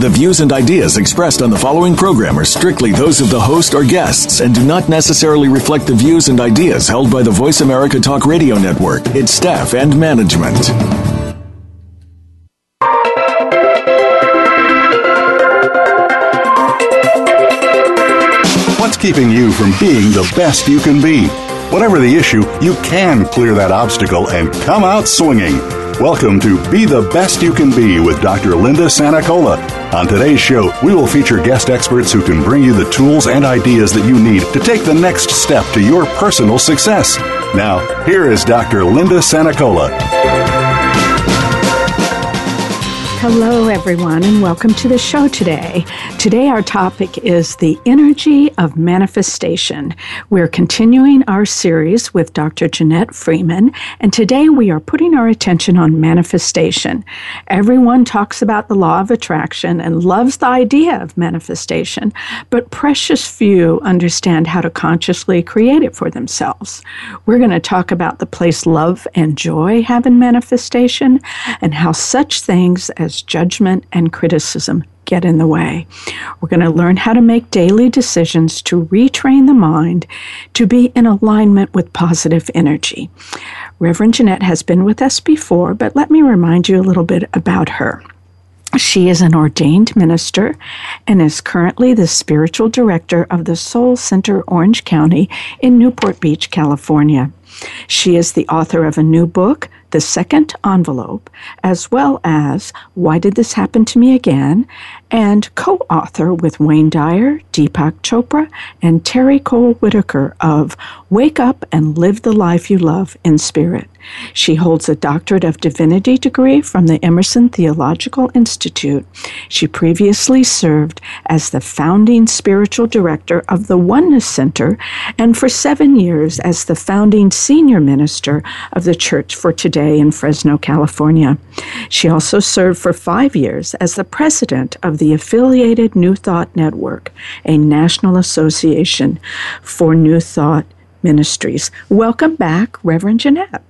The views and ideas expressed on the following program are strictly those of the host or guests and do not necessarily reflect the views and ideas held by the Voice America Talk Radio Network, its staff, and management. What's keeping you from being the best you can be? Whatever the issue, you can clear that obstacle and come out swinging. Welcome to Be the Best You Can Be with Dr. Linda Sanicola. On today's show, we will feature guest experts who can bring you the tools and ideas that you need to take the next step to your personal success. Now, here is Dr. Linda Sanicola. Hello, everyone, and welcome to the show today. Today, our topic is the energy of manifestation. We're continuing our series with Dr. Janette Freeman, and today we are putting our attention on manifestation. Everyone talks about the law of attraction and loves the idea of manifestation, but precious few understand how to consciously create it for themselves. We're going to talk about the place love and joy have in manifestation and how such things as judgment and criticism get in the way. We're going to learn how to make daily decisions to retrain the mind to be in alignment with positive energy. Reverend Janette has been with us before, but let me remind you a little bit about her. She is an ordained minister and is currently the spiritual director of the Soul Center Orange County in Newport Beach, California. She is the author of a new book, The Second Envelope, as well as Why Did This Happen to Me Again, and co author with Wayne Dyer, Deepak Chopra, and Terry Cole Whittaker of Wake Up and Live the Life You Love in Spirit. She holds a Doctorate of Divinity degree from the Emerson Theological Institute. She previously served as the founding spiritual director of the Oneness Center and for seven years as the founding senior minister of the Church for Today in Fresno, California. She also served for five years as the president of the affiliated New Thought Network, a national association for New Thought Ministries. Welcome back, Reverend Janette.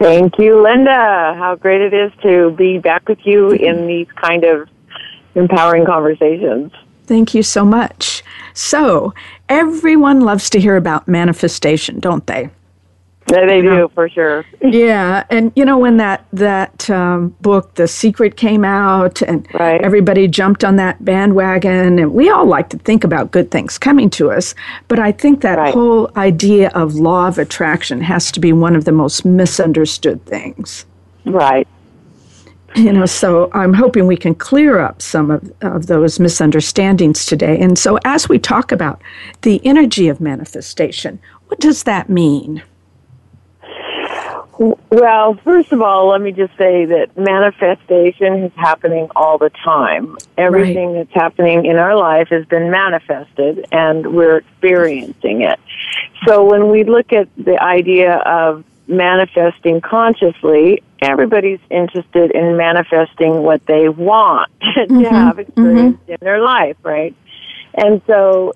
Thank you, Linda. How great it is to be back with you in these kind of empowering conversations. Thank you so much. So, everyone loves to hear about manifestation, don't they? Yeah, they do for sure. yeah, and you know when that that um, book, The Secret, came out, and right. everybody jumped on that bandwagon, and we all like to think about good things coming to us, but I think that right. whole idea of law of attraction has to be one of the most misunderstood things. Right. You know, so I'm hoping we can clear up some of, of those misunderstandings today. And so, as we talk about the energy of manifestation, what does that mean? Well, first of all, let me just say that manifestation is happening all the time. Everything right. that's happening in our life has been manifested and we're experiencing it. So when we look at the idea of manifesting consciously, everybody's interested in manifesting what they want mm-hmm. to have experienced mm-hmm. in their life, right? And so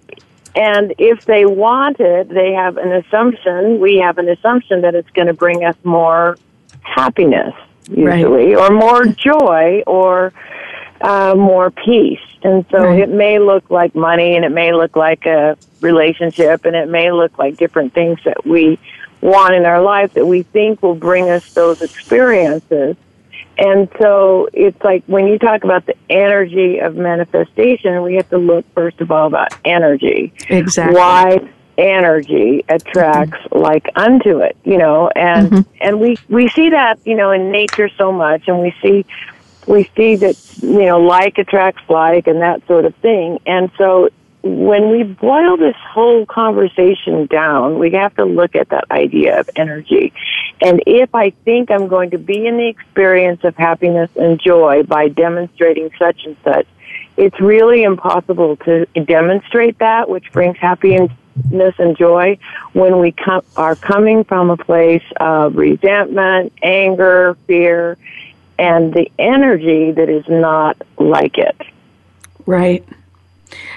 and if they want it, they have an assumption, we have an assumption that it's going to bring us more happiness, usually, right. or more joy, or uh, more peace. And so right. it may look like money, and it may look like a relationship, and it may look like different things that we want in our life that we think will bring us those experiences. And so it's like when you talk about the energy of manifestation, we have to look first of all about energy. Exactly. Why energy attracts mm-hmm. like unto it, you know, and mm-hmm. and we we see that, you know, in nature so much and we see we see that, you know, like attracts like and that sort of thing. And so when we boil this whole conversation down, we have to look at that idea of energy. And if I think I'm going to be in the experience of happiness and joy by demonstrating such and such, it's really impossible to demonstrate that, which brings happiness and joy when we com- are coming from a place of resentment, anger, fear, and the energy that is not like it. Right.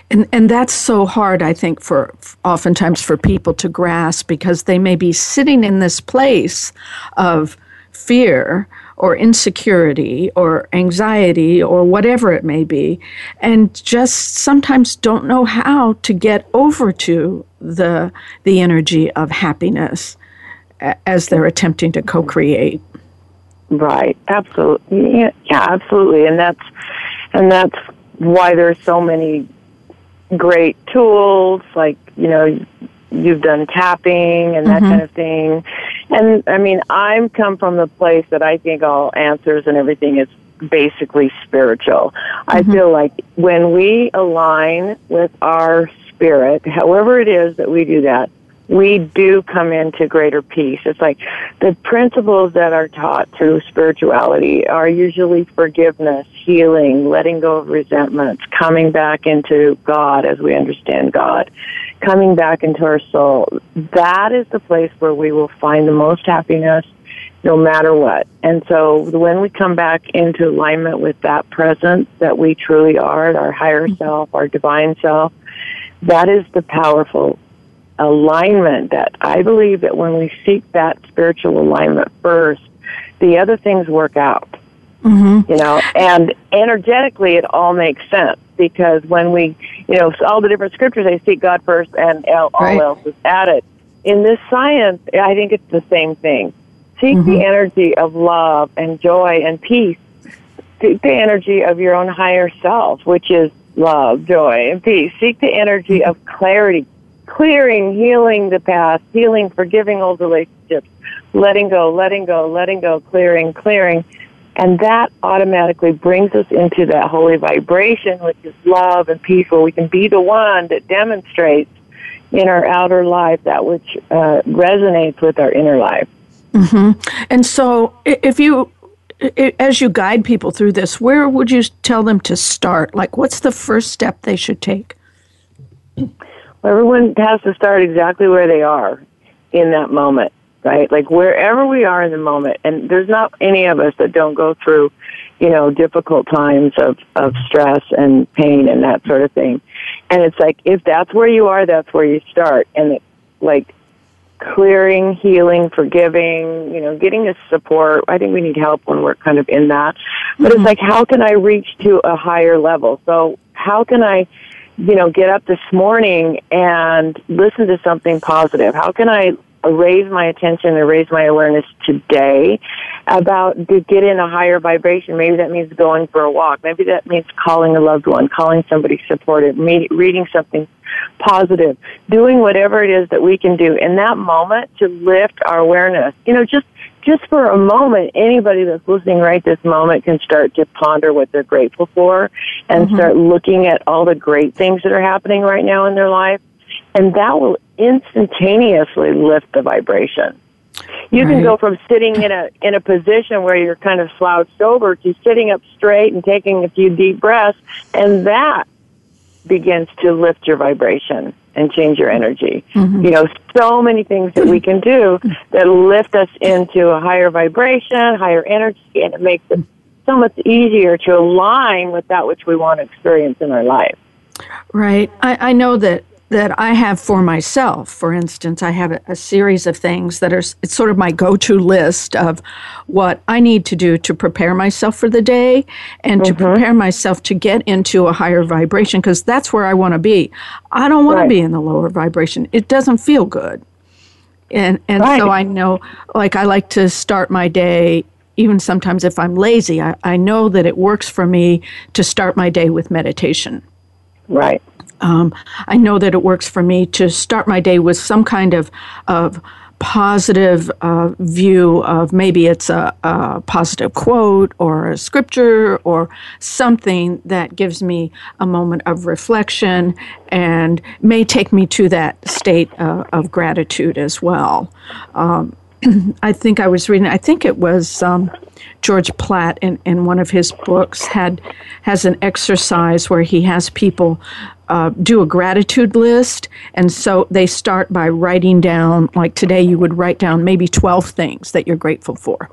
And and that's so hard I think for oftentimes for people to grasp because they may be sitting in this place of fear or insecurity or anxiety or whatever it may be and just sometimes don't know how to get over to the the energy of happiness as they're attempting to co-create. Right. Absolutely yeah, absolutely. And that's and that's why there's so many great tools like you know you've done tapping and that mm-hmm. kind of thing. And I mean, I'm come from the place that I think all answers and everything is basically spiritual. Mm-hmm. I feel like when we align with our spirit, however it is that we do that, we do come into greater peace. It's like the principles that are taught through spirituality are usually forgiveness, healing, letting go of resentments, coming back into God as we understand God, coming back into our soul. That is the place where we will find the most happiness no matter what. And so when we come back into alignment with that presence that we truly are, our higher mm-hmm. self, our divine self, that is the powerful alignment that I believe that when we seek that spiritual alignment first, the other things work out. Mm-hmm. You know, and energetically, it all makes sense because when we, you know, all the different scriptures, they seek God first and all right. else is added. In this science, I think it's the same thing. Seek mm-hmm. the energy of love and joy and peace. Seek the energy of your own higher self, which is love, joy, and peace. Seek the energy of clarity, clearing, healing the past, healing, forgiving old relationships, letting go, letting go, letting go, clearing, clearing. And that automatically brings us into that holy vibration, which is love and peace, where we can be the one that demonstrates in our outer life that which uh, resonates with our inner life. Mm-hmm. And so, if you, as you guide people through this, where would you tell them to start? Like, what's the first step they should take? everyone has to start exactly where they are in that moment, right? Like wherever we are in the moment. And there's not any of us that don't go through, you know, difficult times of, of stress and pain and that sort of thing. And it's like, if that's where you are, that's where you start. And it's like clearing, healing, forgiving, you know, getting us support. I think we need help when we're kind of in that. But mm-hmm. it's like, how can I reach to a higher level? So how can I, you know, get up this morning and listen to something positive? How can I raise my attention and raise my awareness today about to get in a higher vibration? Maybe that means going for a walk. Maybe that means calling a loved one, calling somebody supportive, reading something positive, doing whatever it is that we can do in that moment to lift our awareness. You know, just just for a moment, anybody that's listening right this moment can start to ponder what they're grateful for and mm-hmm. start looking at all the great things that are happening right now in their life. And that will instantaneously lift the vibration. You right. can go from sitting in a in a position where you're kind of slouched over to sitting up straight and taking a few deep breaths, and that begins to lift your vibration and change your energy. Mm-hmm. You know, so many things that we can do that lift us into a higher vibration, higher energy, and it makes it so much easier to align with that which we want to experience in our life. Right. I, I know that that I have for myself. For instance, I have a, a, series of things that are it's sort of my go-to list of what I need to do to prepare myself for the day and mm-hmm. to prepare myself to get into a higher vibration because that's where I want to be. I don't want right. to be in the lower vibration. It doesn't feel good. And and right. so I know like I like to start my day even sometimes if I'm lazy, I, I know that it works for me to start my day with meditation. Right. Um, I know that it works for me to start my day with some kind of, of positive uh, view of maybe it's a, a, positive quote or a scripture or something that gives me a moment of reflection and may take me to that state uh, of gratitude as well. Um, I think I was reading. I think it was um, George Platt in, in one of his books had has an exercise where he has people uh, do a gratitude list, and so they start by writing down. Like today, you would write down maybe twelve things that you're grateful for,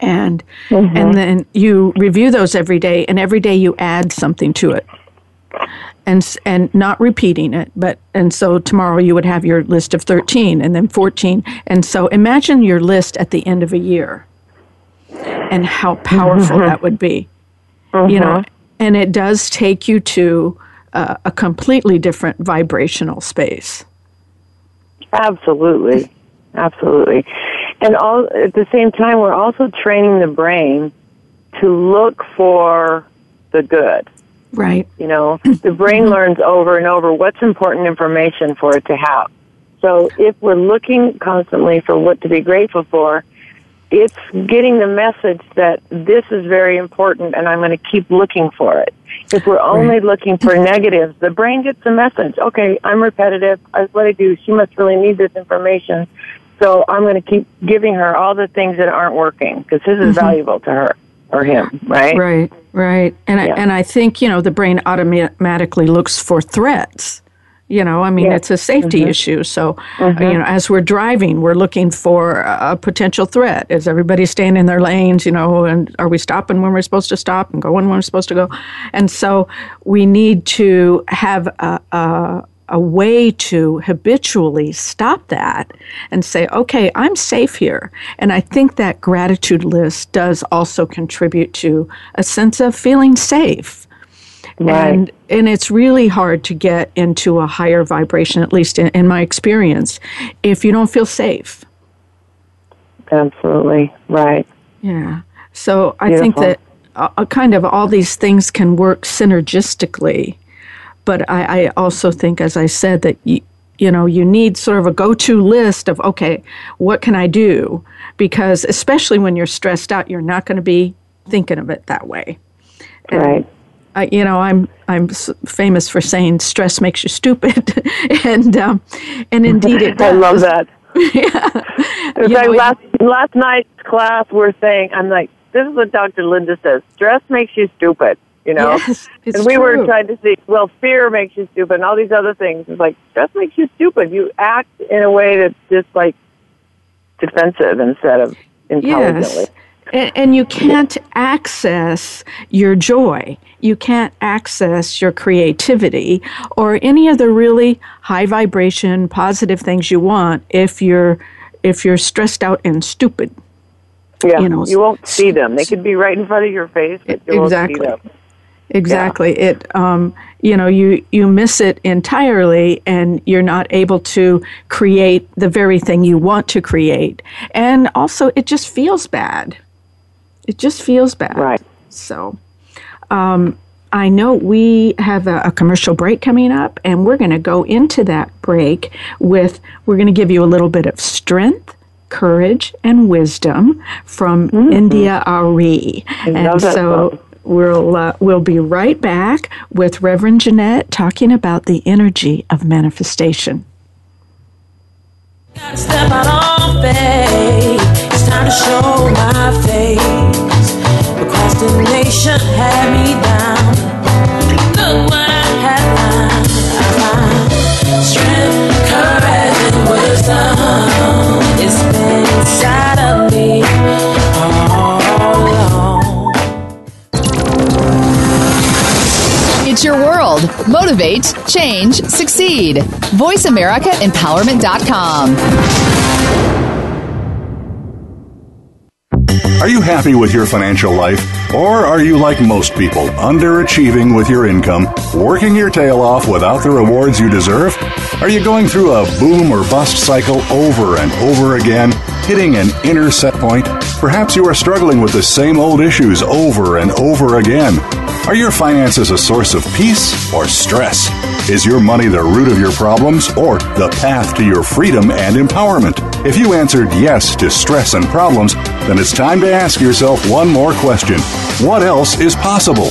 and mm-hmm. and then you review those every day, and every day you add something to it and and not repeating it but and so tomorrow you would have your list of 13 and then 14 and so imagine your list at the end of a year and how powerful mm-hmm. that would be. You know mm-hmm. and it does take you to uh, a completely different vibrational space. Absolutely. Absolutely. And all at the same time we're also training the brain to look for the good Right. You know, the brain mm-hmm. learns over and over what's important information for it to have. So if we're looking constantly for what to be grateful for, it's getting the message that this is very important and I'm going to keep looking for it. If we're only right. looking for negatives, the brain gets the message, okay, I'm repetitive. That's what I do. She must really need this information. So I'm going to keep giving her all the things that aren't working because this is mm-hmm. valuable to her or him, right? Right, right. And yeah. I, and I think you know the brain automatically looks for threats. You know, I mean, yeah. it's a safety mm-hmm. issue. So, mm-hmm. you know, as we're driving, we're looking for a potential threat. Is everybody staying in their lanes? You know, and are we stopping when we're supposed to stop and going when we're supposed to go? And so, we need to have a, a a way to habitually stop that and say, okay, I'm safe here. And I think that gratitude list does also contribute to a sense of feeling safe. Right. And, and it's really hard to get into a higher vibration, at least in, in my experience, if you don't feel safe. Absolutely. Right. Yeah. So I Beautiful. think that uh, kind of all these things can work synergistically but I, I also think, as I said, that you, you know you need sort of a go-to list of okay, what can I do? Because especially when you're stressed out, you're not going to be thinking of it that way. And, right. I, you know, I'm I'm famous for saying stress makes you stupid, and um, and indeed it does. I love that. yeah. In fact, last last night's class, we're saying, I'm like, this is what Dr. Linda says: stress makes you stupid you know? Yes, and we true. were trying to see, well, fear makes you stupid and all these other things. It's like, stress makes you stupid. You act in a way that's just like defensive instead of intelligently. Yes. And, and you can't access your joy. You can't access your creativity or any of the really high vibration, positive things you want if you're if you're stressed out and stupid. Yeah, you, know, you won't see them. They could be right in front of your face, but you exactly. won't see them. Exactly. Yeah. It um, you know you you miss it entirely, and you're not able to create the very thing you want to create, and also it just feels bad. It just feels bad. Right. So. Um, I know we have a, a, commercial break coming up, and we're going to go into that break with we're going to give you a little bit of strength, courage, and wisdom from mm-hmm. India Arie. and so We'll, uh, we'll be right back with Reverend Janette talking about the energy of manifestation. It's time to show my face. Procrastination had me down. Look what I have found. Strength, courage, and wisdom. It's been inside It's your world. Motivate, change, succeed. VoiceAmericaEmpowerment.com. Are you happy with your financial life? Or are you like most people, underachieving with your income, working your tail off without the rewards you deserve? Are you going through a boom or bust cycle over and over again, hitting an inner set point? Perhaps you are struggling with the same old issues over and over again. Are your finances a source of peace or stress? Is your money the root of your problems or the path to your freedom and empowerment? If you answered yes to stress and problems, then it's time to ask yourself one more question What else is possible?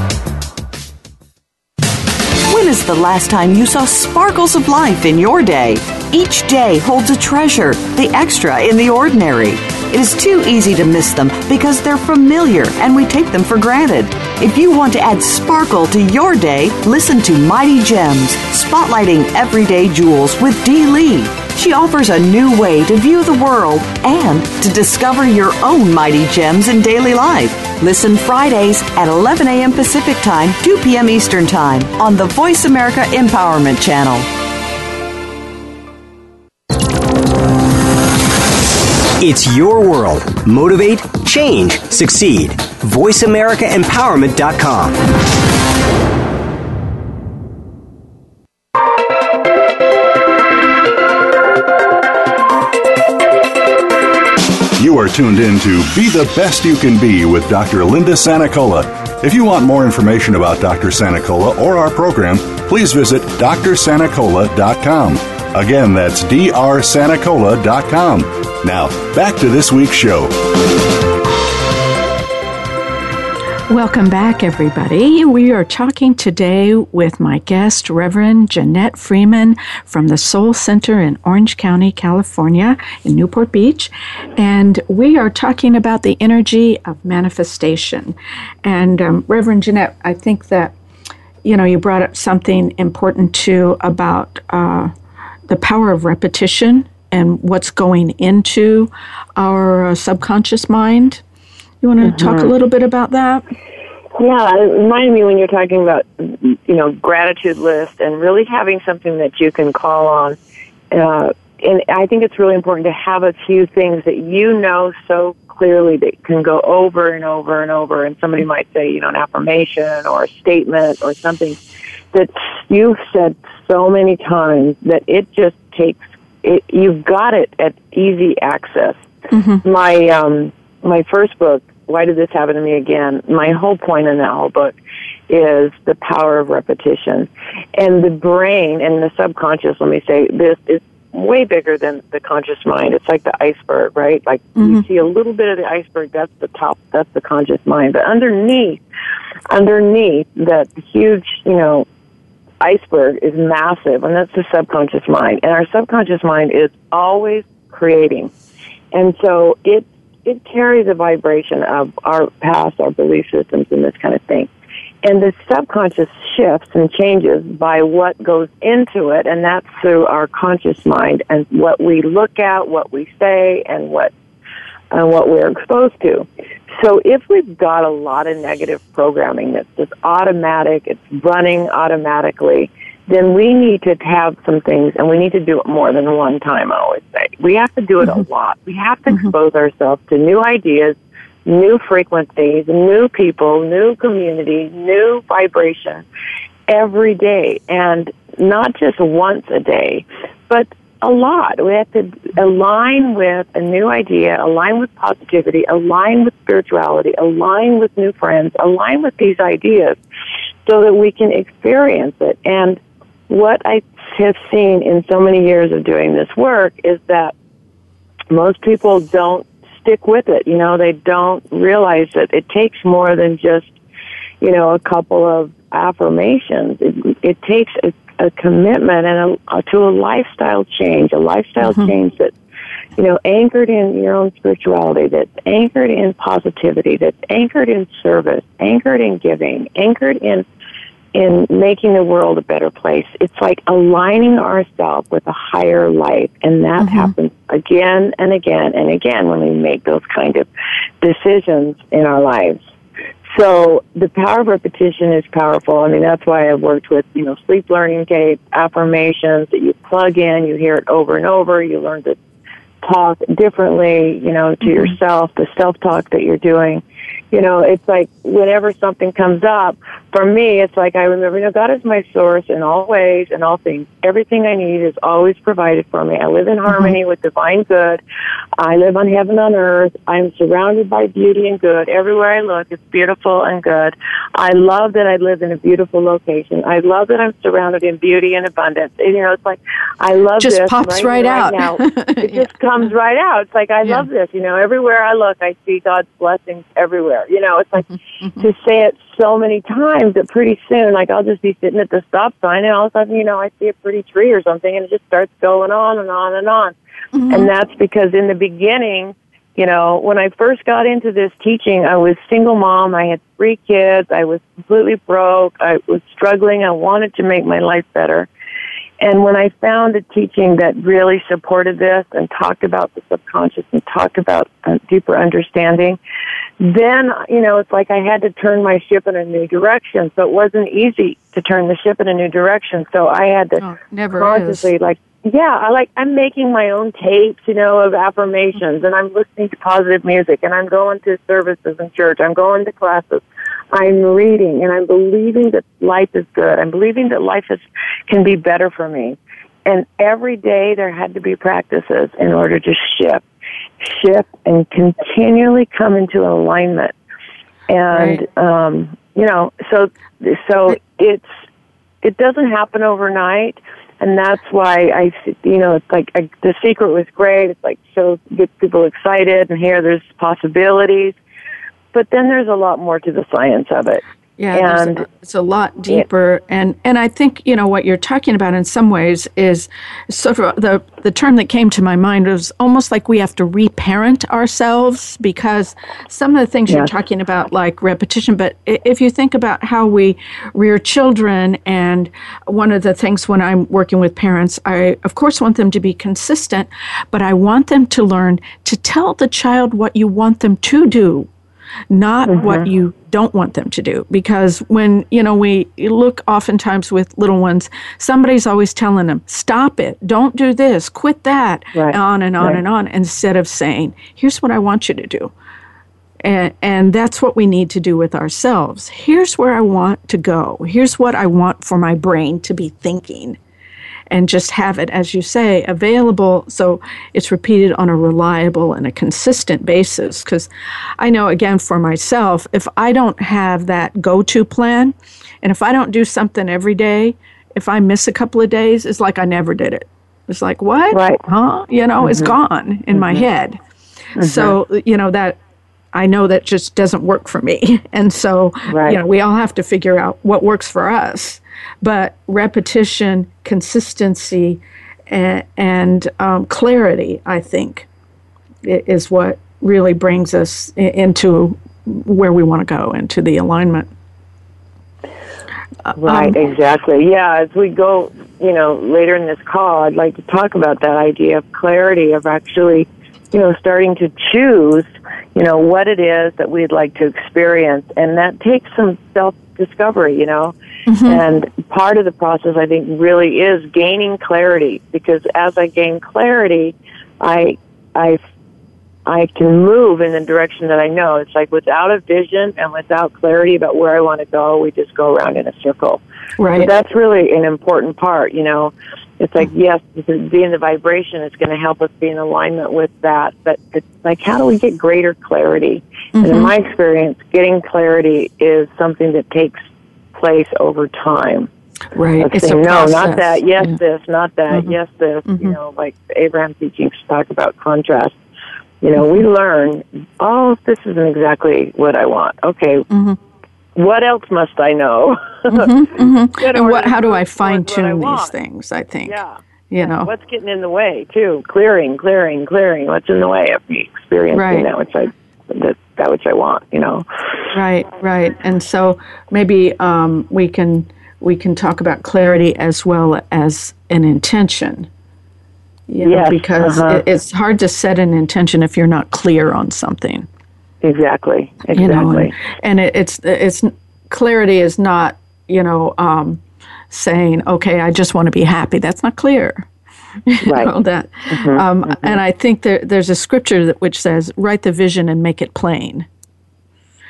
Is the last time you saw sparkles of life in your day? Each day holds a treasure, the extra in the ordinary. It is too easy to miss them because they're familiar and we take them for granted. If you want to add sparkle to your day, listen to Mighty Gems, spotlighting everyday jewels with Dee Lee. She offers a new way to view the world and to discover your own mighty gems in daily life. Listen Fridays at 11 a.m. Pacific Time, 2 p.m. Eastern Time on the Voice America Empowerment Channel. It's your world. Motivate, change, succeed. VoiceAmericaEmpowerment.com. tuned in to Be the Best You Can Be with Dr. Linda Sanacola. If you want more information about Dr. Sanacola or our program, please visit drsanacola.com. Again, that's drsanacola.com. Now, back to this week's show. Welcome back, everybody. We are talking today with my guest, Reverend Janette Freeman from the Soul Center in Orange County, California, in Newport Beach. And we are talking about the energy of manifestation. And um, Reverend Jeanette, I think that, you know, you brought up something important too about uh, the power of repetition and what's going into our uh, subconscious mind. You want to mm-hmm. talk a little bit about that? Yeah, it reminded me when you're talking about, you know, gratitude list and really having something that you can call on. Uh, and I think it's really important to have a few things that you know so clearly that can go over and over and over. And somebody might say, you know, an affirmation or a statement or something that you've said so many times that it just takes it, you've got it at easy access. Mm-hmm. My um, my first book, Why Did This Happen to Me Again? My whole point in that whole book is the power of repetition, and the brain and the subconscious. Let me say this is way bigger than the conscious mind. It's like the iceberg, right? Like mm-hmm. you see a little bit of the iceberg, that's the top, that's the conscious mind. But underneath, underneath that huge, you know, iceberg is massive, and that's the subconscious mind. And our subconscious mind is always creating. And so it it carries a vibration of our past, our belief systems, and this kind of thing. And the subconscious shifts and changes by what goes into it, and that's through our conscious mind and what we look at, what we say, and what and what we're exposed to. So if we've got a lot of negative programming that's just automatic, it's running automatically, then we need to have some things and we need to do it more than one time, I always say. We have to do it mm-hmm. a lot. We have to mm-hmm. expose ourselves to new ideas, new frequencies, new people, new community, new vibration every day and not just once a day, but a lot. We have to align with a new idea, align with positivity, align with spirituality, align with new friends, align with these ideas so that we can experience it. And what I have seen in so many years of doing this work is that most people don't stick with it. You know, they don't realize that it takes more than just, you know, a couple of affirmations. It, it takes a a commitment and a, to a lifestyle change, a lifestyle mm-hmm. change that you know anchored in your own spirituality, that's anchored in positivity, that's anchored in service, anchored in giving, anchored in in making the world a better place. It's like aligning ourselves with a higher life, and that mm-hmm. happens again and again and again when we make those kind of decisions in our lives. So the power of repetition is powerful. I mean, that's why I've worked with, you know, sleep learning tapes, affirmations that you plug in, you hear it over and over, you learn to talk differently, you know, to mm-hmm. yourself, the self-talk that you're doing. You know, it's like whenever something comes up, for me, it's like I remember, you know, God is my source in all ways and all things. Everything I need is always provided for me. I live in harmony mm-hmm. with divine good. I live on heaven on earth. I'm surrounded by beauty and good. Everywhere I look, it's beautiful and good. I love that I live in a beautiful location. I love that I'm surrounded in beauty and abundance. You know, it's like I love just this pops right, right out. now. It yeah. just comes right out. It's like I yeah. love this. You know, everywhere I look, I see God's blessings everywhere. You know, it's like mm-hmm. to say it so many times that pretty soon, like I'll just be sitting at the stop sign and all of a sudden, you know, I see a pretty tree or something and it just starts going on and on and on. Mm-hmm. And that's because in the beginning, you know, when I first got into this teaching, I was single mom. I had three kids. I was completely broke. I was struggling. I wanted to make my life better. And when I found a teaching that really supported this and talked about the subconscious and talked about a deeper understanding, then, you know, it's like I had to turn my ship in a new direction. So it wasn't easy to turn the ship in a new direction. So I had to oh, never consciously is. like yeah, I like I'm making my own tapes, you know, of affirmations and I'm listening to positive music and I'm going to services in church. I'm going to classes. I'm reading and I'm believing that life is good. I'm believing that life is can be better for me. And every day there had to be practices in order to shift, shift and continually come into alignment. And right. um, you know, so so it's it doesn't happen overnight and that's why I, you know, it's like I, the secret was great. It's like so get people excited, and here there's possibilities. But then there's a lot more to the science of it. Yeah, and, it's a lot deeper, and and I think you know what you're talking about in some ways is sort of the the term that came to my mind was almost like we have to reparent ourselves because some of the things you're talking about like repetition, but if you think about how we rear children, and one of the things when I'm working with parents, I of course want them to be consistent, but I want them to learn to tell the child what you want them to do not mm-hmm. what you don't want them to do. Because when, you know, we look oftentimes with little ones, somebody's always telling them, stop it, don't do this, quit that, right. on and on right. and on, instead of saying, here's what I want you to do. And, and that's what we need to do with ourselves. Here's where I want to go. Here's what I want for my brain to be thinking and just have it, as you say, available so it's repeated on a reliable and a consistent basis. Because I know, again, for myself, if I don't have that go to plan, and if I don't do something every day, if I miss a couple of days, it's like I never did it. It's like, what? Right. Huh? You know, mm-hmm. it's gone in mm-hmm. my head. Mm-hmm. So, you know, that I know that just doesn't work for me. And so, right. you know, we all have to figure out what works for us. But repetition, consistency, and, and um, clarity, I think, is what really brings us into where we want to go, into the alignment. Right, um, exactly. Yeah, as we go, you know, later in this call, I'd like to talk about that idea of clarity, of actually, you know, starting to choose, you know, what it is that we'd like to experience. And that takes some self discovery, you know. Mm-hmm. And part of the process, I think, really is gaining clarity because as I gain clarity, I, I, I can move in the direction that I know. It's like without a vision and without clarity about where I want to go, we just go around in a circle. Right. So that's really an important part, you know. It's like, yes, being the vibration is going to help us be in alignment with that. But it's like, how do we get greater clarity? Mm-hmm. And in mm-hmm. my experience, getting clarity is something that takes place over time. Right. it's saying, no, not that. Yes, yeah. this. Not that. Mm-hmm. Yes, this. Mm-hmm. You know, like Abraham teachings talk about contrast. You know, we learn. Oh, this isn't exactly what I want. Okay. What else must I know? Mm-hmm. Mm-hmm. and what? How do I fine tune these things? I think. Yeah. You know. What's getting in the way too? Clearing, clearing, clearing. What's in the way of me experiencing right. that which I that that which I want? You know. Right, right. And so maybe um, we can we can talk about clarity as well as an intention. You know, yes, because uh-huh. it, it's hard to set an intention if you're not clear on something. Exactly. Exactly. You know, and, and it, it's it's clarity is not you know um, saying okay I just want to be happy. That's not clear. right. know, that. Mm-hmm, um, mm-hmm. And I think there, there's a scripture that which says, "Write the vision and make it plain."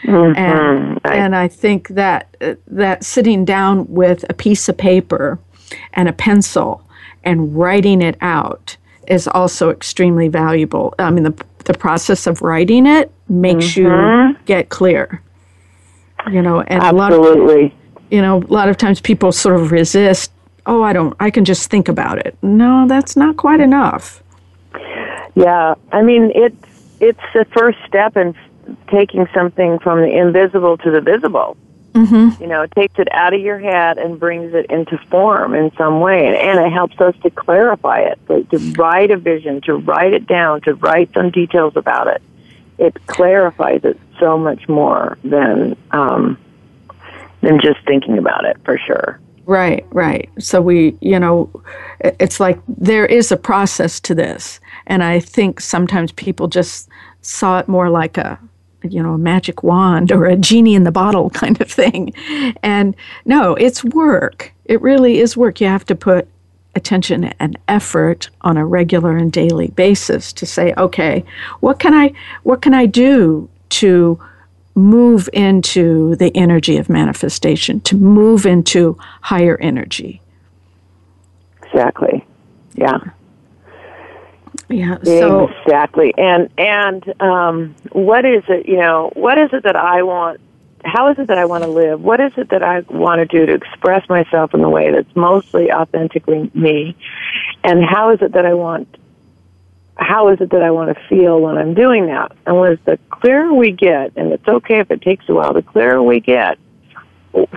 Mm-hmm. And, and I think that uh, that sitting down with a piece of paper and a pencil and writing it out is also extremely valuable. I mean, the the process of writing it makes Mm-hmm. you get clear. You know, and a lot of you know, a lot of times people sort of resist. Oh, I don't. I can just think about it. No, that's not quite enough. Yeah, I mean it's it's the first step in taking something from the invisible to the visible. Mm-hmm. You know, it takes it out of your head and brings it into form in some way, and, and it helps us to clarify it, to, to write a vision, to write it down, to write some details about it. It clarifies it so much more than um, than just thinking about it, for sure. Right, right. So we, you know, it's like there is a process to this, and I think sometimes people just saw it more like a, you know, a magic wand or a genie in the bottle kind of thing. And no, it's work. It really is work. You have to put attention and effort on a regular and daily basis to say, okay, what can I, what can I do to move into the energy of manifestation, to move into higher energy. Exactly. Yeah. Yeah. So exactly. And and um, what is it? You know, what is it that I want? How is it that I want to live? What is it that I want to do to express myself in the way that's mostly authentically me? And how is it that I want? How is it that I want to feel when I'm doing that? And was the clearer we get, and it's okay if it takes a while. The clearer we get,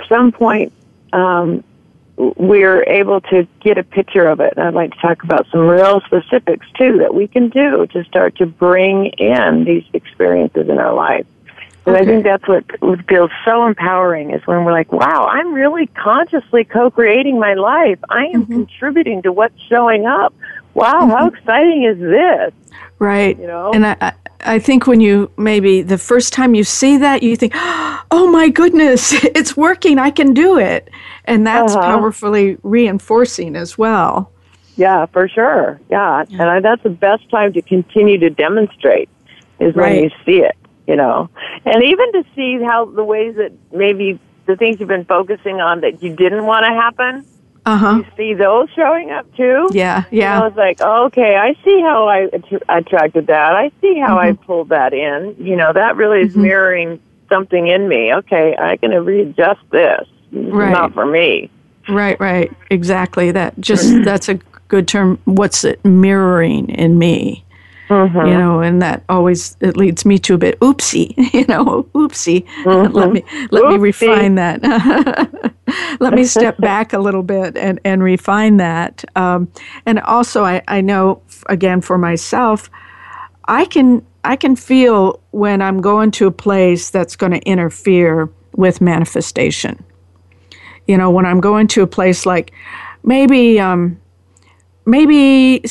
some point, um, we're able to get a picture of it. And I'd like to talk about some real specifics too that we can do to start to bring in these experiences in our life. And I think that's what feels so empowering is when we're like, wow, I'm really consciously co-creating my life. I am mm-hmm. contributing to what's showing up. Wow, how mm-hmm. exciting is this? right. You know? And I, I- I think when you maybe the first time you see that, you think, oh my goodness, it's working. I can do it. And that's Uh-huh. powerfully reinforcing as well. Yeah, for sure. Yeah, and I, that's the best time to continue to demonstrate is when you see it, you know, and even to see how the ways that maybe the things you've been focusing on that you didn't want to happen, Uh huh. you see those showing up too. Yeah. yeah. know, Yeah. it's like, okay, I see how I att- attracted that. I see how I pulled that in. You know, that really is mirroring something in me. Okay, I'm going to readjust this. Right. Not for me. Right. Right. Exactly. That just that's a good term. What's it mirroring in me? Mm-hmm. you know, and that always it leads me to a bit oopsie, you know, oopsie. let me let me refine that. let me step back a little bit and and refine that. Um, and also, I I know again for myself, I can I can feel when I'm going to a place that's going to interfere with manifestation. You know, when I'm going to a place like maybe um, maybe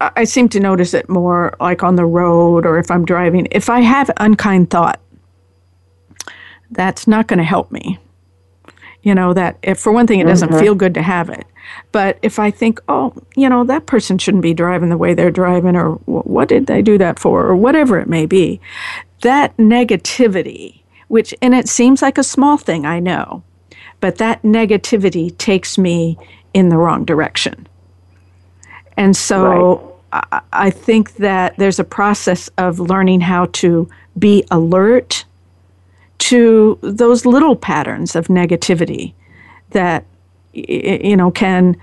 I seem to notice it more like on the road or if I'm driving. If I have unkind thought, that's not going to help me. You know, that if for one thing, it doesn't feel good to have it. But if I think, oh, you know, that person shouldn't be driving the way they're driving, or what did they do that for, or whatever it may be, that negativity, which, and it seems like a small thing, I know, but that negativity takes me in the wrong direction. And so I, I think that there's a process of learning how to be alert to those little patterns of negativity that you know can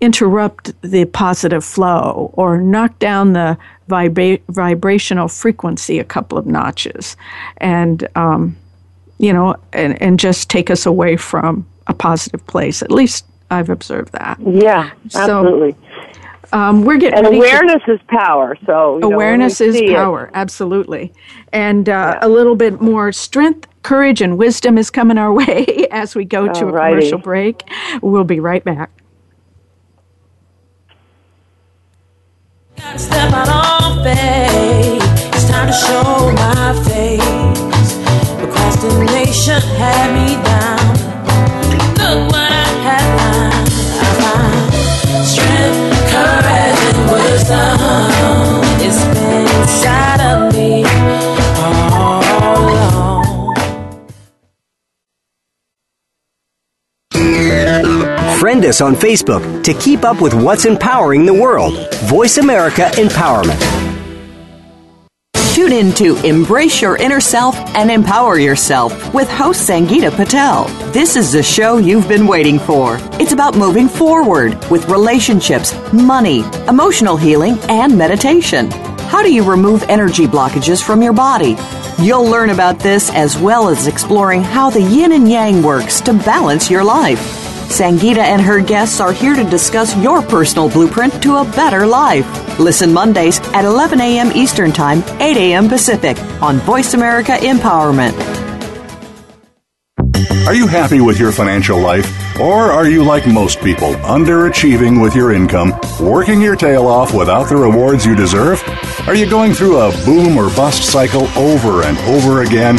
interrupt the positive flow or knock down the vibra- vibrational frequency a couple of notches and um, you know and, and just take us away from a positive place at least i've observed that Yeah, So, absolutely. um, we're getting and ready to- awareness is power. So you know, awareness is see it- power absolutely and uh, a little bit more strength courage and wisdom is coming our way as we go to a commercial break we'll be right back step out on faith. It's time to show my face destination had me down. Look what I had found. I found strength, courage, and wisdom. It's been inside of me. Friend us on Facebook to keep up with what's empowering the world. Voice America Empowerment. Tune in to Embrace Your Inner Self and Empower Yourself with host Sangeeta Patel. This is the show you've been waiting for. It's about moving forward with relationships, money, emotional healing, and meditation. How do you remove energy blockages from your body? You'll learn about this as well as exploring how the yin and yang works to balance your life. Sangeeta and her guests are here to discuss your personal blueprint to a better life. Listen Mondays at 11 a.m. Eastern Time, 8 a.m. Pacific on Voice America Empowerment. Are you happy with your financial life? Or are you like most people, underachieving with your income, working your tail off without the rewards you deserve? Are you going through a boom or bust cycle over and over again,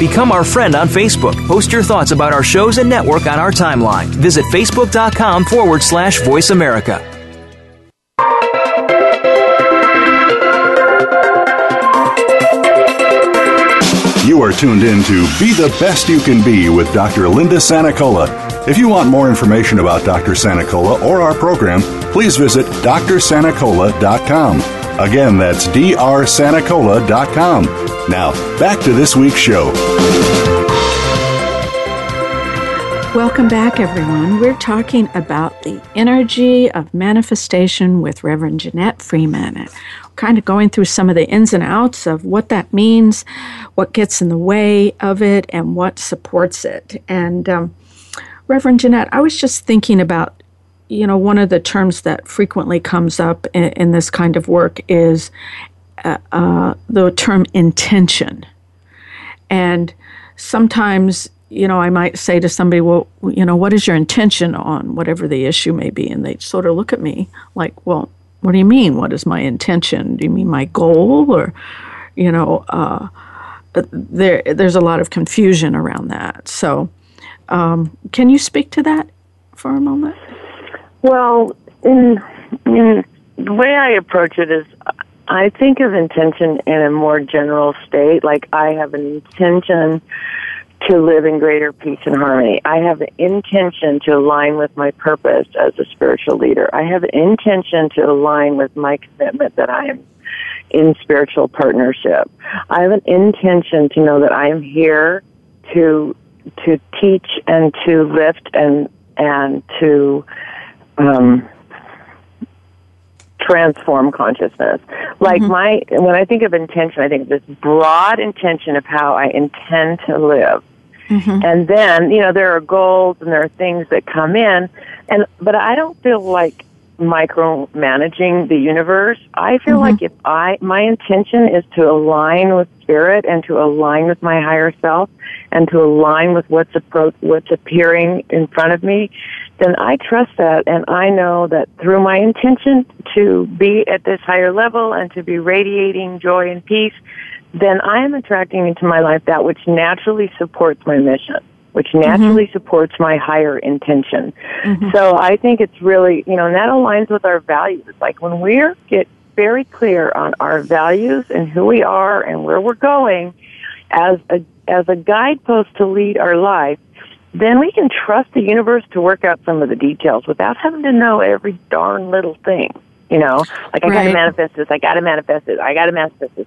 Become our friend on Facebook. Post your thoughts about our shows and network on our timeline. Visit facebook.com forward slash voice America. You are tuned in to Be the Best You Can Be with Dr. Linda Sanacola. If you want more information about Dr. Sanacola or our program, please visit drsanacola.com. Again, that's drsanacola.com. Now, back to this week's show. Welcome back, everyone. We're talking about the energy of manifestation with Reverend Janette Freeman. Kind of going through some of the ins and outs of what that means, what gets in the way of it, and what supports it. And um, Reverend Janette, I was just thinking about, you know, one of the terms that frequently comes up in, in this kind of work is uh, uh, the term intention. And sometimes, you know, I might say to somebody, well, you know, what is your intention on whatever the issue may be? And they sort of look at me like, well, what do you mean? What is my intention? Do you mean my goal? Or, you know, uh, there, there's a lot of confusion around that. So, um, can you speak to that for a moment? Well, in, in the way I approach it is, I think of intention in a more general state. Like I have an intention to live in greater peace and harmony. I have an intention to align with my purpose as a spiritual leader. I have an intention to align with my commitment that I am in spiritual partnership. I have an intention to know that I am here to to teach and to lift and and to um, transform consciousness. Like mm-hmm. my when I think of intention, I think of this broad intention of how I intend to live. Mm-hmm. And then, you know, there are goals and there are things that come in and but I don't feel like micromanaging the universe. I feel mm-hmm. like if I my intention is to align with spirit and to align with my higher self and to align with what's appro- what's appearing in front of me, then I trust that and I know that through my intention to be at this higher level and to be radiating joy and peace, then I am attracting into my life that which naturally supports my mission, which naturally mm-hmm. supports my higher intention. Mm-hmm. So I think it's really, you know, and that aligns with our values. Like when we get very clear on our values and who we are and where we're going as a as a guidepost to lead our life, then we can trust the universe to work out some of the details without having to know every darn little thing. You know, like I right. got to manifest this, I got to manifest it, I got to manifest this.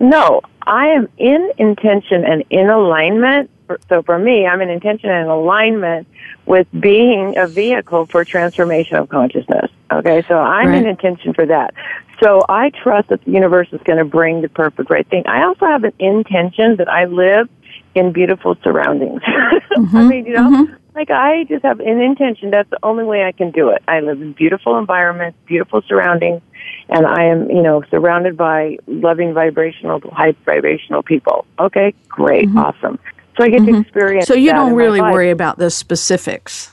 No, I am in intention and in alignment. So for me, I'm in intention and alignment with being a vehicle for transformation of consciousness. Okay, so I'm right. in intention for that. So I trust that the universe is going to bring the perfect right thing. I also have an intention that I live in beautiful surroundings. Mm-hmm. I mean, you know, mm-hmm. like I just have an intention. That's the only way I can do it. I live in beautiful environments, beautiful surroundings, and I am, you know, surrounded by loving vibrational, high vibrational people. Okay, great, mm-hmm. awesome. So I get mm-hmm. to experience. So you don't really worry about the specifics.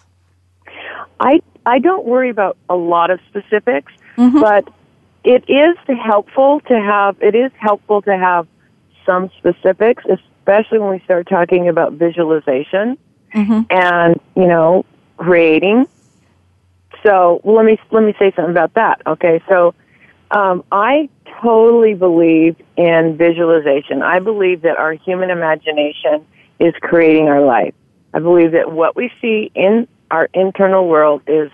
I I don't worry about a lot of specifics, mm-hmm. but it is helpful to have. It is helpful to have some specifics, especially when we start talking about visualization mm-hmm. and you know creating. So well, let me let me say something about that. Okay, so um, I totally believe in visualization. I believe that our human imagination is creating our life. I believe that what we see in our internal world is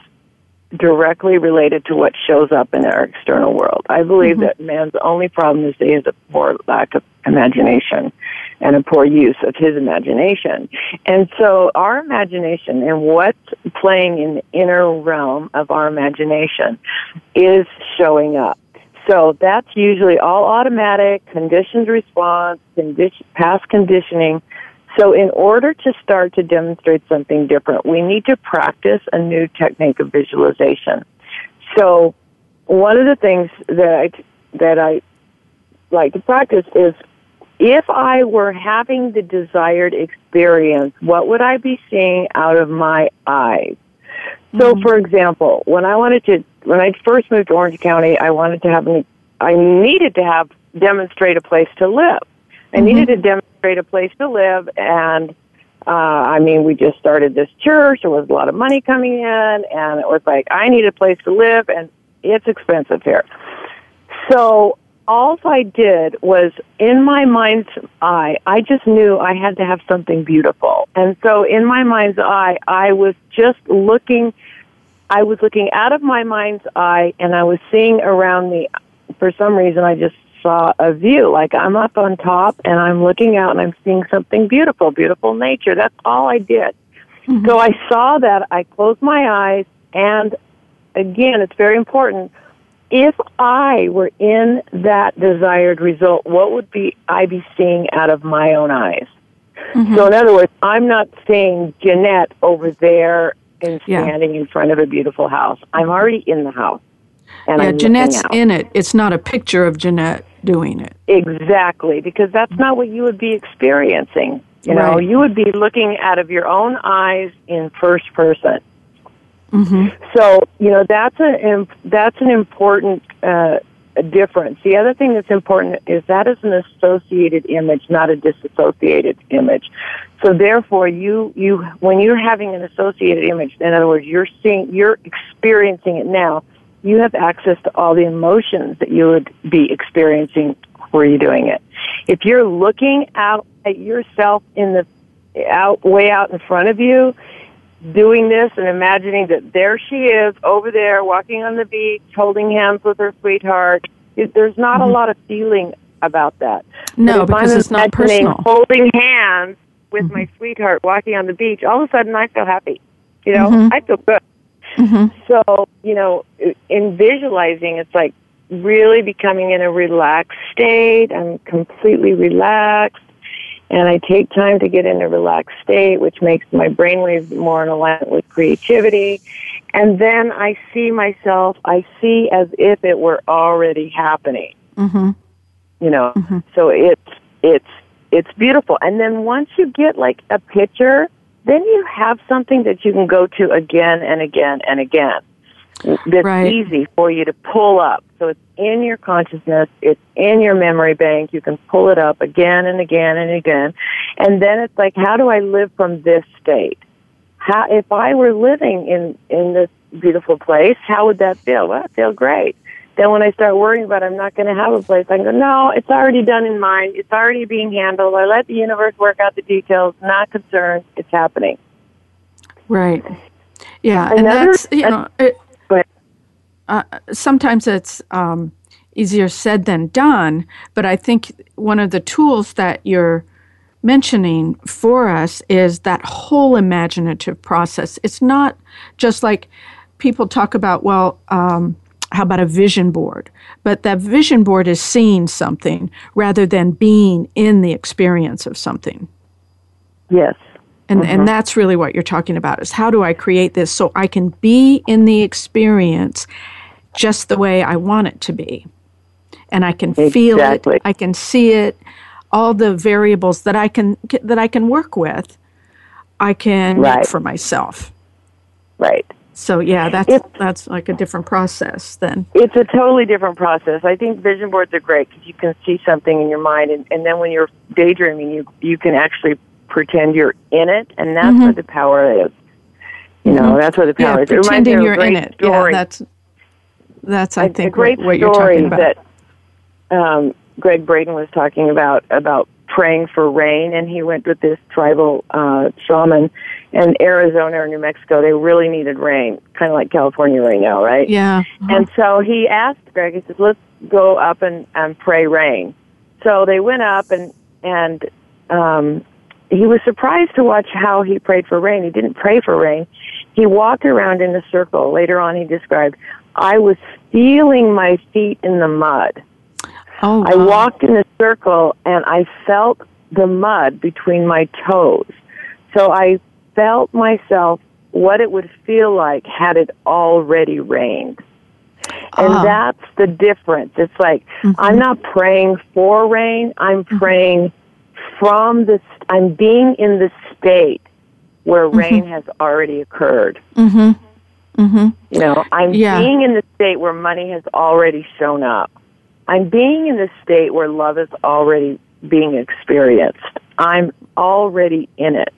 directly related to what shows up in our external world. I believe mm-hmm. that man's only problem is that he has a poor lack of imagination and a poor use of his imagination. And so our imagination and what's playing in the inner realm of our imagination is showing up. So that's usually all automatic, conditioned response, condition, past conditioning. So in order to start to demonstrate something different, we need to practice a new technique of visualization. So one of the things that I, that I like to practice is if I were having the desired experience, what would I be seeing out of my eyes? So, mm-hmm. for example, when I wanted to, when I first moved to Orange County, I wanted to have, an, I needed to have demonstrate a place to live. I mm-hmm. needed to demonstrate a place to live, and uh, I mean, we just started this church. There was a lot of money coming in, and it was like I need a place to live, and it's expensive here. So all I did was in my mind's eye, I just knew I had to have something beautiful. And so in my mind's eye, I was just looking, I was looking out of my mind's eye and I was seeing around me. For some reason, I just saw a view. Like I'm up on top and I'm looking out and I'm seeing something beautiful, beautiful nature. That's all I did. Mm-hmm. So I saw that. I closed my eyes and again, it's very important if I were in that desired result, what would be I be seeing out of my own eyes? Mm-hmm. So in other words, I'm not seeing Janette over there and standing yeah. in front of a beautiful house. I'm already in the house. And yeah, I'm Janette's in it. It's not a picture of Janette doing it. Exactly, because that's not what you would be experiencing. You right. know, you would be looking out of your own eyes in first person. Mm-hmm. So you know that's a that's an important uh, difference. The other thing that's important is that is an associated image, not a disassociated image. So therefore, you you when you're having an associated image, in other words, you're seeing you're experiencing it now. You have access to all the emotions that you would be experiencing were you doing it. If you're looking out at yourself in the out way out in front of you, doing this and imagining that there she is over there walking on the beach, holding hands with her sweetheart. It, there's not mm-hmm. a lot of feeling about that. No, because I'm it's not personal. Holding hands with mm-hmm. my sweetheart walking on the beach, all of a sudden I feel happy. You know, mm-hmm. I feel good. Mm-hmm. So, you know, in visualizing, it's like really becoming in a relaxed state. I'm completely relaxed and I take time to get in a relaxed state, which makes my brainwaves more in alignment with creativity. And then I see myself, I see as if it were already happening. Mm-hmm. You know, mm-hmm. so it's, it's, it's beautiful. And then once you get like a picture, then you have something that you can go to again and again and again that's right. easy for you to pull up. So it's in your consciousness, it's in your memory bank. You can pull it up again and again and again. And then it's like, how do I live from this state? How, if I were living in, in this beautiful place, how would that feel? Well, it feel great. Then when I start worrying about I'm not going to have a place, I go, no, it's already done in mind. It's already being handled. I let the universe work out the details. Not concerned. It's happening. Right. Yeah, Another, and that's you know, it, uh, sometimes it's um, easier said than done, but I think one of the tools that you're mentioning for us is that whole imaginative process. It's not just like people talk about, well, um, how about a vision board? But that vision board is seeing something rather than being in the experience of something. Yes, And, and mm-hmm. that's really what you're talking about is how do I create this so I can be in the experience just the way I want it to be. And I can feel it, I can see it, all the variables that I can that I can work with, I can Right. make for myself. Right. So yeah, that's If- that's like a different process then. It's a totally different process. I think vision boards are great because you can see something in your mind, and, and then when you're daydreaming, you you can actually pretend you're in it, and that's where the power is. You know, that's where the Mm-hmm. Yeah, power is. It pretending you're in it. Yeah, that's that's I a, think a great what, what you're story talking about. that um, Gregg Braden was talking about about praying for rain, and he went with this tribal uh, shaman in Arizona or New Mexico. They really needed rain, kind of like California right now, right? yeah. And so he asked Gregg. He says, "Let's go up and, and pray rain." So they went up, and and um, he was surprised to watch how he prayed for rain. He didn't pray for rain. He walked around in a circle. Later on, he described, "I was feeling my feet in the mud. Oh, I walked in a circle, and I felt the mud between my toes. So I felt myself what it would feel like had it already rained." And Ah. that's the difference. It's like I'm not praying for rain. I'm praying from the. I'm being in the state where rain has already occurred. Mhm. Mhm. You know, I'm Yeah. being in the state where money has already shown up. I'm being in the state where love is already being experienced. I'm already in it.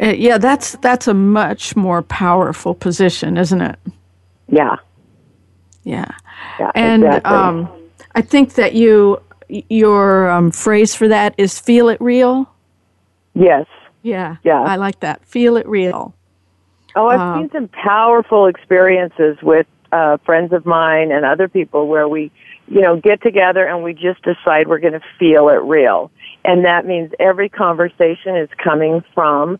Uh, yeah, that's that's a much more powerful position, isn't it? Yeah. Yeah. Yeah. And exactly. um, I think that you your um, phrase for that is "feel it real." yes. Yeah, Yeah. I like that. Feel it real. Oh, I've Um, seen some powerful experiences with uh, friends of mine and other people where we, you know, get together and we just decide we're going to feel it real. And that means every conversation is coming from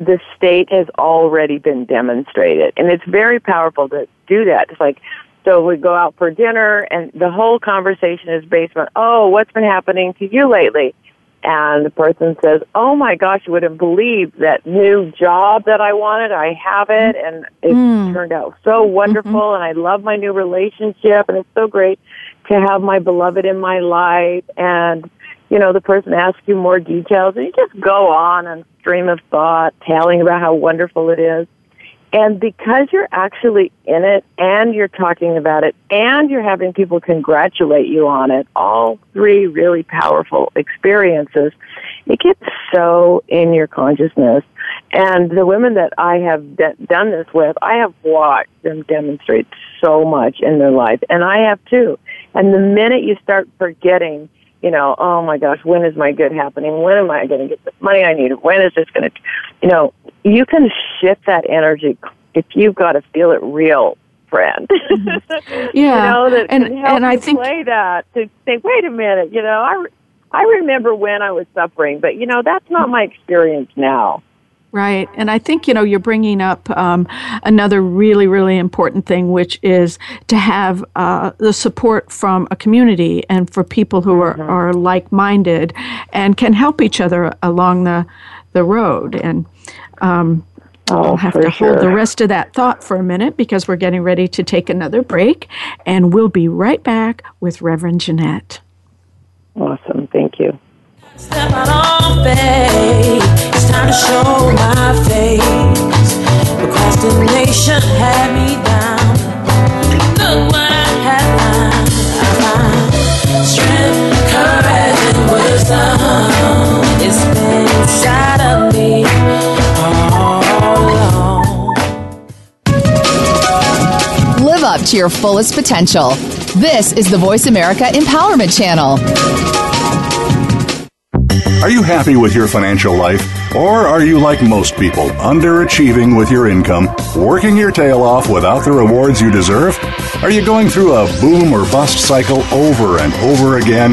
the state has already been demonstrated. And it's very powerful to do that. It's like, so we go out for dinner and the whole conversation is based on, oh, what's been happening to you lately? And the person says, oh my gosh, you wouldn't believe that new job that I wanted. I have it and it mm. turned out so mm-hmm. wonderful and I love my new relationship and it's so great to have my beloved in my life and you know, the person asks you more details and you just go on and stream of thought telling about how wonderful it is. And because you're actually in it and you're talking about it and you're having people congratulate you on it, all three really powerful experiences, it gets so in your consciousness. And the women that I have d- done this with, I have watched them demonstrate so much in their life, and I have too. And the minute you start forgetting, you know, oh my gosh, when is my good happening? When am I going to get the money I need? When is this going to, you know, you can shift that energy if you've got to feel it real, friend. Mm-hmm. Yeah, you know, that and can help and I think play that to say, wait a minute, you know, I, I remember when I was suffering, but you know, that's not mm-hmm. my experience now. Right. And I think, you know, you're bringing up um, another really, really important thing, which is to have uh, the support from a community and for people who are, are like minded and can help each other along the, the road. And um, Oh, I'll have to hold the rest of that thought for a minute because we're getting ready to take another break. And we'll be right back with Reverend Janette. Awesome. Thank you. Step out on faith. It's time to show my face. Procrastination had me down. Look what I find strength, courage, and wisdom. It's inside of me all along. Live up to your fullest potential. This is the Voice America Empowerment Channel. Are you happy with your financial life? Or are you like most people, underachieving with your income, working your tail off without the rewards you deserve? Are you going through a boom or bust cycle over and over again,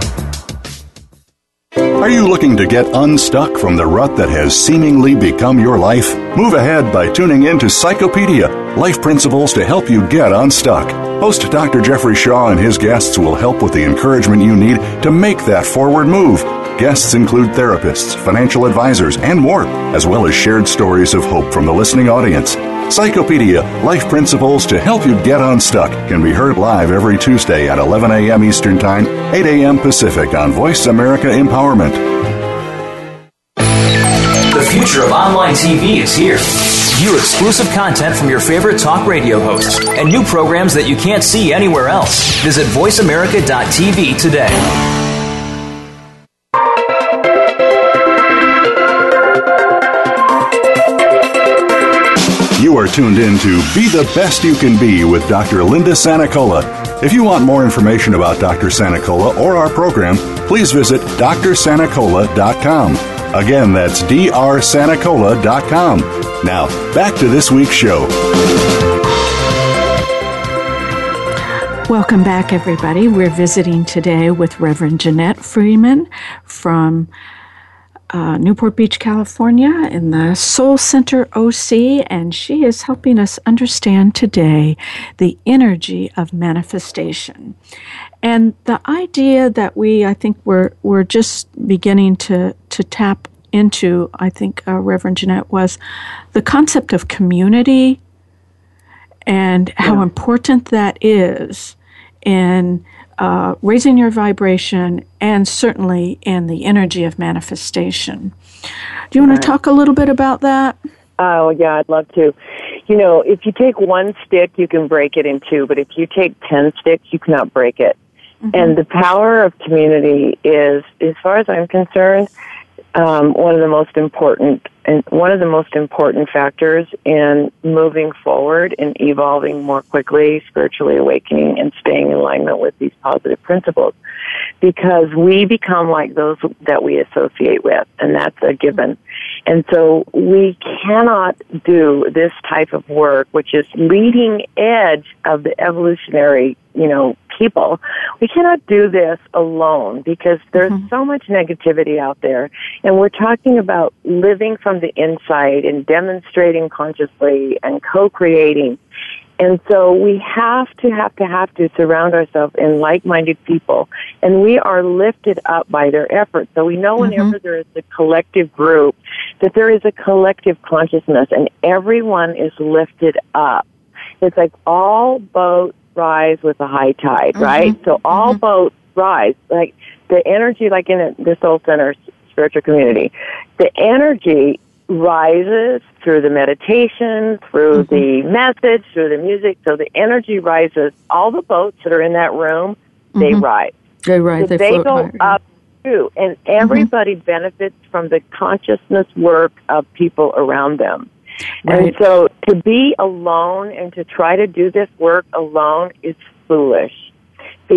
Are you looking to get unstuck from the rut that has seemingly become your life? Move ahead by tuning in to Psychopedia Life Principles to help you get unstuck. Host Dr. Jeffrey Shaw and his guests will help with the encouragement you need to make that forward move. Guests include therapists, financial advisors, and more, as well as shared stories of hope from the listening audience. Psychopedia Life Principles to Help You Get Unstuck can be heard live every Tuesday at 11 a.m. Eastern Time, 8 a.m. Pacific on Voice America Empowerment. The future of online TV is here. View exclusive content from your favorite talk radio hosts and new programs that you can't see anywhere else. Visit VoiceAmerica.tv today. Tuned in to Be the Best You Can Be with Dr. Linda Sanacola. If you want more information about Dr. Sanacola or our program, please visit drsanacola.com. Again, that's drsanacola.com. Now, back to this week's show. Welcome back, everybody. We're visiting today with Reverend Janette Freeman from uh, Newport Beach, California, in the Soul Center OC, and she is helping us understand today the energy of manifestation. And the idea that we, I think, we're, we're just beginning to, to tap into, I think, uh, Reverend Janette, was the concept of community and yeah. how important that is in uh, raising your vibration and certainly in the energy of manifestation. Do you want right. to talk a little bit about that? Oh, yeah, I'd love to. You know, if you take one stick, you can break it in two, but if you take 10 sticks, you cannot break it. Mm-hmm. And the power of community is, as far as I'm concerned, um, one of the most important one of the most important factors in moving forward and evolving more quickly, spiritually awakening, and staying in alignment with these positive principles, because we become like those that we associate with, and that's a given. And so we cannot do this type of work, which is leading edge of the evolutionary, you know, people. We cannot do this alone because there's mm-hmm. so much negativity out there. And we're talking about living from the inside and demonstrating consciously and co-creating. And so we have to have to have to surround ourselves in like-minded people, and we are lifted up by their efforts. So we know mm-hmm. whenever there is a collective group, that there is a collective consciousness, and everyone is lifted up. It's like all boats rise with the high tide, mm-hmm. right? So all mm-hmm. boats rise. Like the energy, like in the Soul Center spiritual community, the energy rises through the meditation, through mm-hmm. the message, through the music. So the energy rises. All the boats that are in that room, they mm-hmm. rise. They rise. So they, they go higher. up too, and everybody mm-hmm. benefits from the consciousness work of people around them. Right. And so to be alone and to try to do this work alone is foolish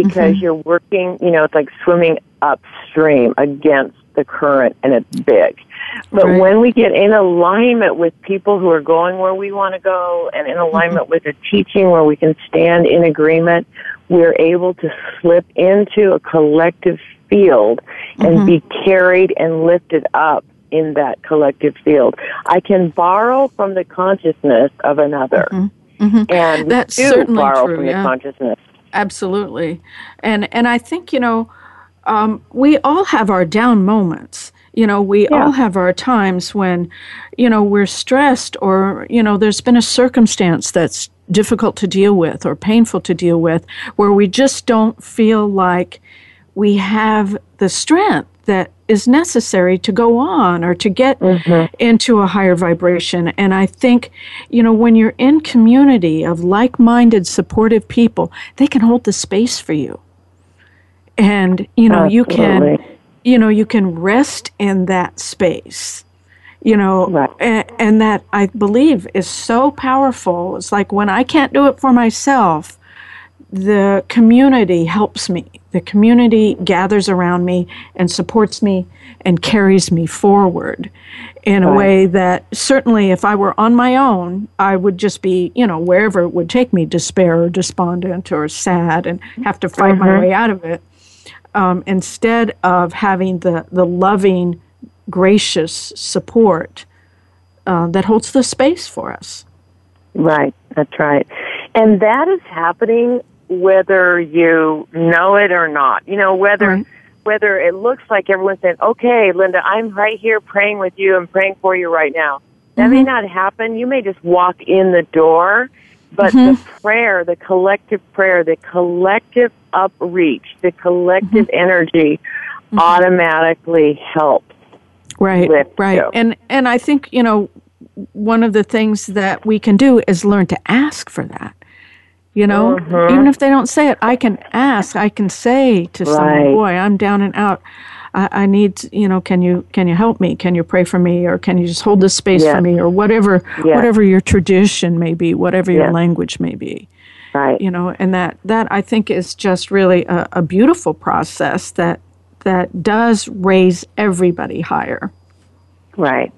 because mm-hmm. you're working, you know, it's like swimming upstream against the current and it's big. But right. when we get in alignment with people who are going where we want to go and in alignment mm-hmm. with a teaching where we can stand in agreement, we're able to slip into a collective field and mm-hmm. be carried and lifted up in that collective field. I can borrow from the consciousness of another. Mm-hmm. Mm-hmm. And that's certainly borrow true, from yeah. the consciousness. Absolutely. And and I think, you know, um, we all have our down moments. You know, we yeah. all have our times when, you know, we're stressed or, you know, there's been a circumstance that's difficult to deal with or painful to deal with where we just don't feel like we have the strength that is necessary to go on or to get mm-hmm. into a higher vibration. And I think, you know, when you're in community of like minded, supportive people, they can hold the space for you. And, you know, you can, you know, you can rest in that space. You know, Right. and, and that I believe is so powerful. It's like when I can't do it for myself, the community helps me. The community gathers around me and supports me and carries me forward in a Right. way that certainly if I were on my own, I would just be, you know, wherever it would take me, despair or despondent or sad and have to fight my way out of it. Um, instead of having the, the loving, gracious support uh, that holds the space for us. Right, that's right. And that is happening whether you know it or not. You know, whether Right. whether it looks like everyone's saying, Okay, Linda, I'm right here praying with you and praying for you right now. That may mm-hmm. not happen. You may just walk in the door, but the mm-hmm. prayer, the collective prayer, the collective upreach, the collective mm-hmm. energy automatically helps. right right you. and and i think you know one of the things that we can do is learn to ask for that you know Mm-hmm. even if they don't say it i can ask i can say to someone boy i'm down and out I, I need you know can you can you help me can you pray for me or can you just hold this space Yes. for me or whatever Yes. whatever your tradition may be whatever your language may be Right. you know and that that i think is just really a, a beautiful process that that does raise everybody higher Right.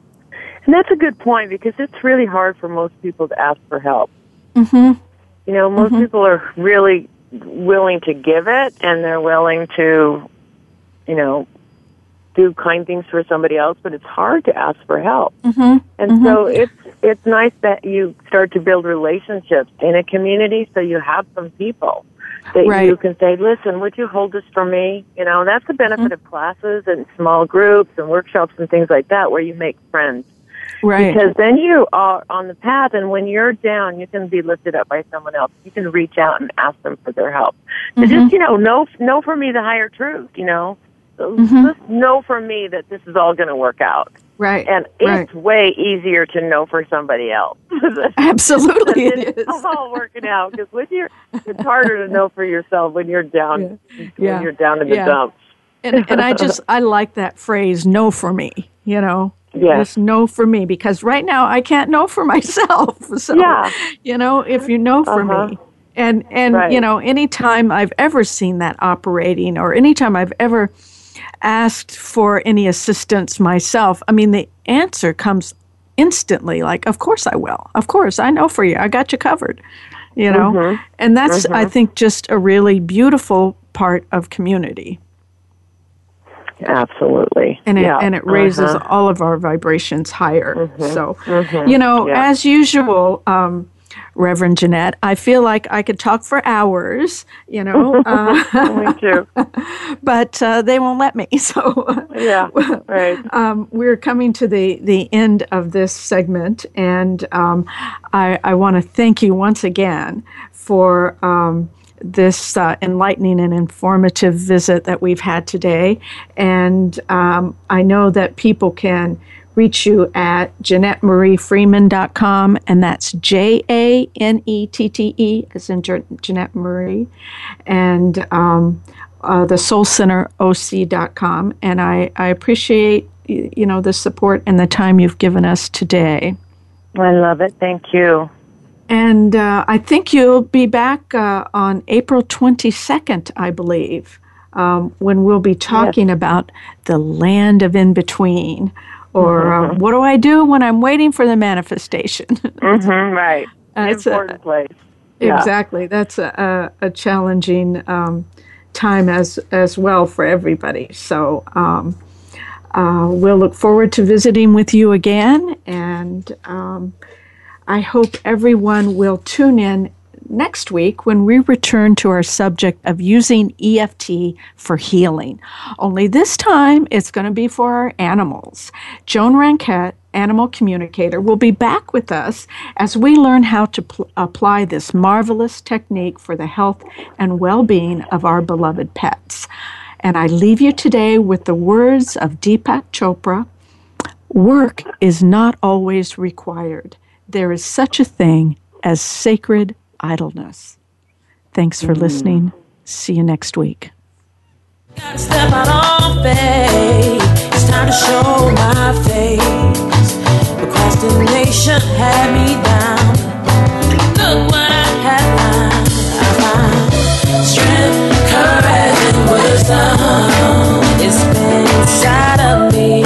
And that's a good point because it's really hard for most people to ask for help. Mm-hmm. You know, most mm-hmm. people are really willing to give it and they're willing to, you know, do kind things for somebody else, but it's hard to ask for help. Mm-hmm. And so mm-hmm. it's it's nice that you start to build relationships in a community so you have some people that Right. you can say, listen, would you hold this for me? You know, and that's the benefit mm-hmm. of classes and small groups and workshops and things like that where you make friends. Right Because then you are on the path, and when you're down, you can be lifted up by someone else. You can reach out and ask them for their help. So Mm-hmm. just, you know, know, know for me the higher truth, you know. Mm-hmm. Just know for me that this is all going to work out. right And right. it's way easier to know for somebody else. absolutely it it's all working out because with your, it's harder to know for yourself when you're down, when Yeah. you're down in the Yeah. dumps. and, and i just i like that phrase know for me you know Yes. just know for me because right now i can't know for myself so Yeah. you know if you know for Uh-huh. me and and Right. you know anytime i've ever seen that operating or anytime i've ever asked for any assistance myself i mean the answer comes instantly like of course i will of course i know for you i got you covered you know Mm-hmm. and that's i think just a really beautiful part of community Absolutely. and it yeah. and it raises Uh-huh. all of our vibrations higher. So, you know, Yeah. as usual, um, Reverend Janette, I feel like I could talk for hours. You know, uh, Me too. but uh, they won't let me. So, Yeah. Right. um, we're coming to the, the end of this segment, and um, I, I want to thank you once again for um, this uh, enlightening and informative visit that we've had today. And um, I know that people can reach you at JanetteMarieFreeman.com, and that's J A N E T T E, as in Je- Janette Marie, and um, uh, the SoulCenterOC.com. And I, I appreciate you know the support and the time you've given us today. I love it. Thank you. And uh, I think you'll be back uh, on April 22nd, I believe, um, when we'll be talking about the land of in between. Or uh, what do I do when I'm waiting for the manifestation? Mm-hmm, right. That's a- Important place. Yeah. Exactly. That's a, a, a challenging um, time as as well for everybody. So um, uh, we'll look forward to visiting with you again, and um, I hope everyone will tune in next week when we return to our subject of using EFT for healing. Only this time it's going to be for our animals. Joan Ranquet, animal communicator, will be back with us as we learn how to pl- apply this marvelous technique for the health and well being of our beloved pets. And I leave you today with the words of Deepak Chopra Work is not always required. There is such a thing as sacred idleness. Thanks for listening. See you next week. Step out faith. It's time to show my face. Procrastination had me down. Look what I have found. Strength, courage, and wisdom. It's been inside of me.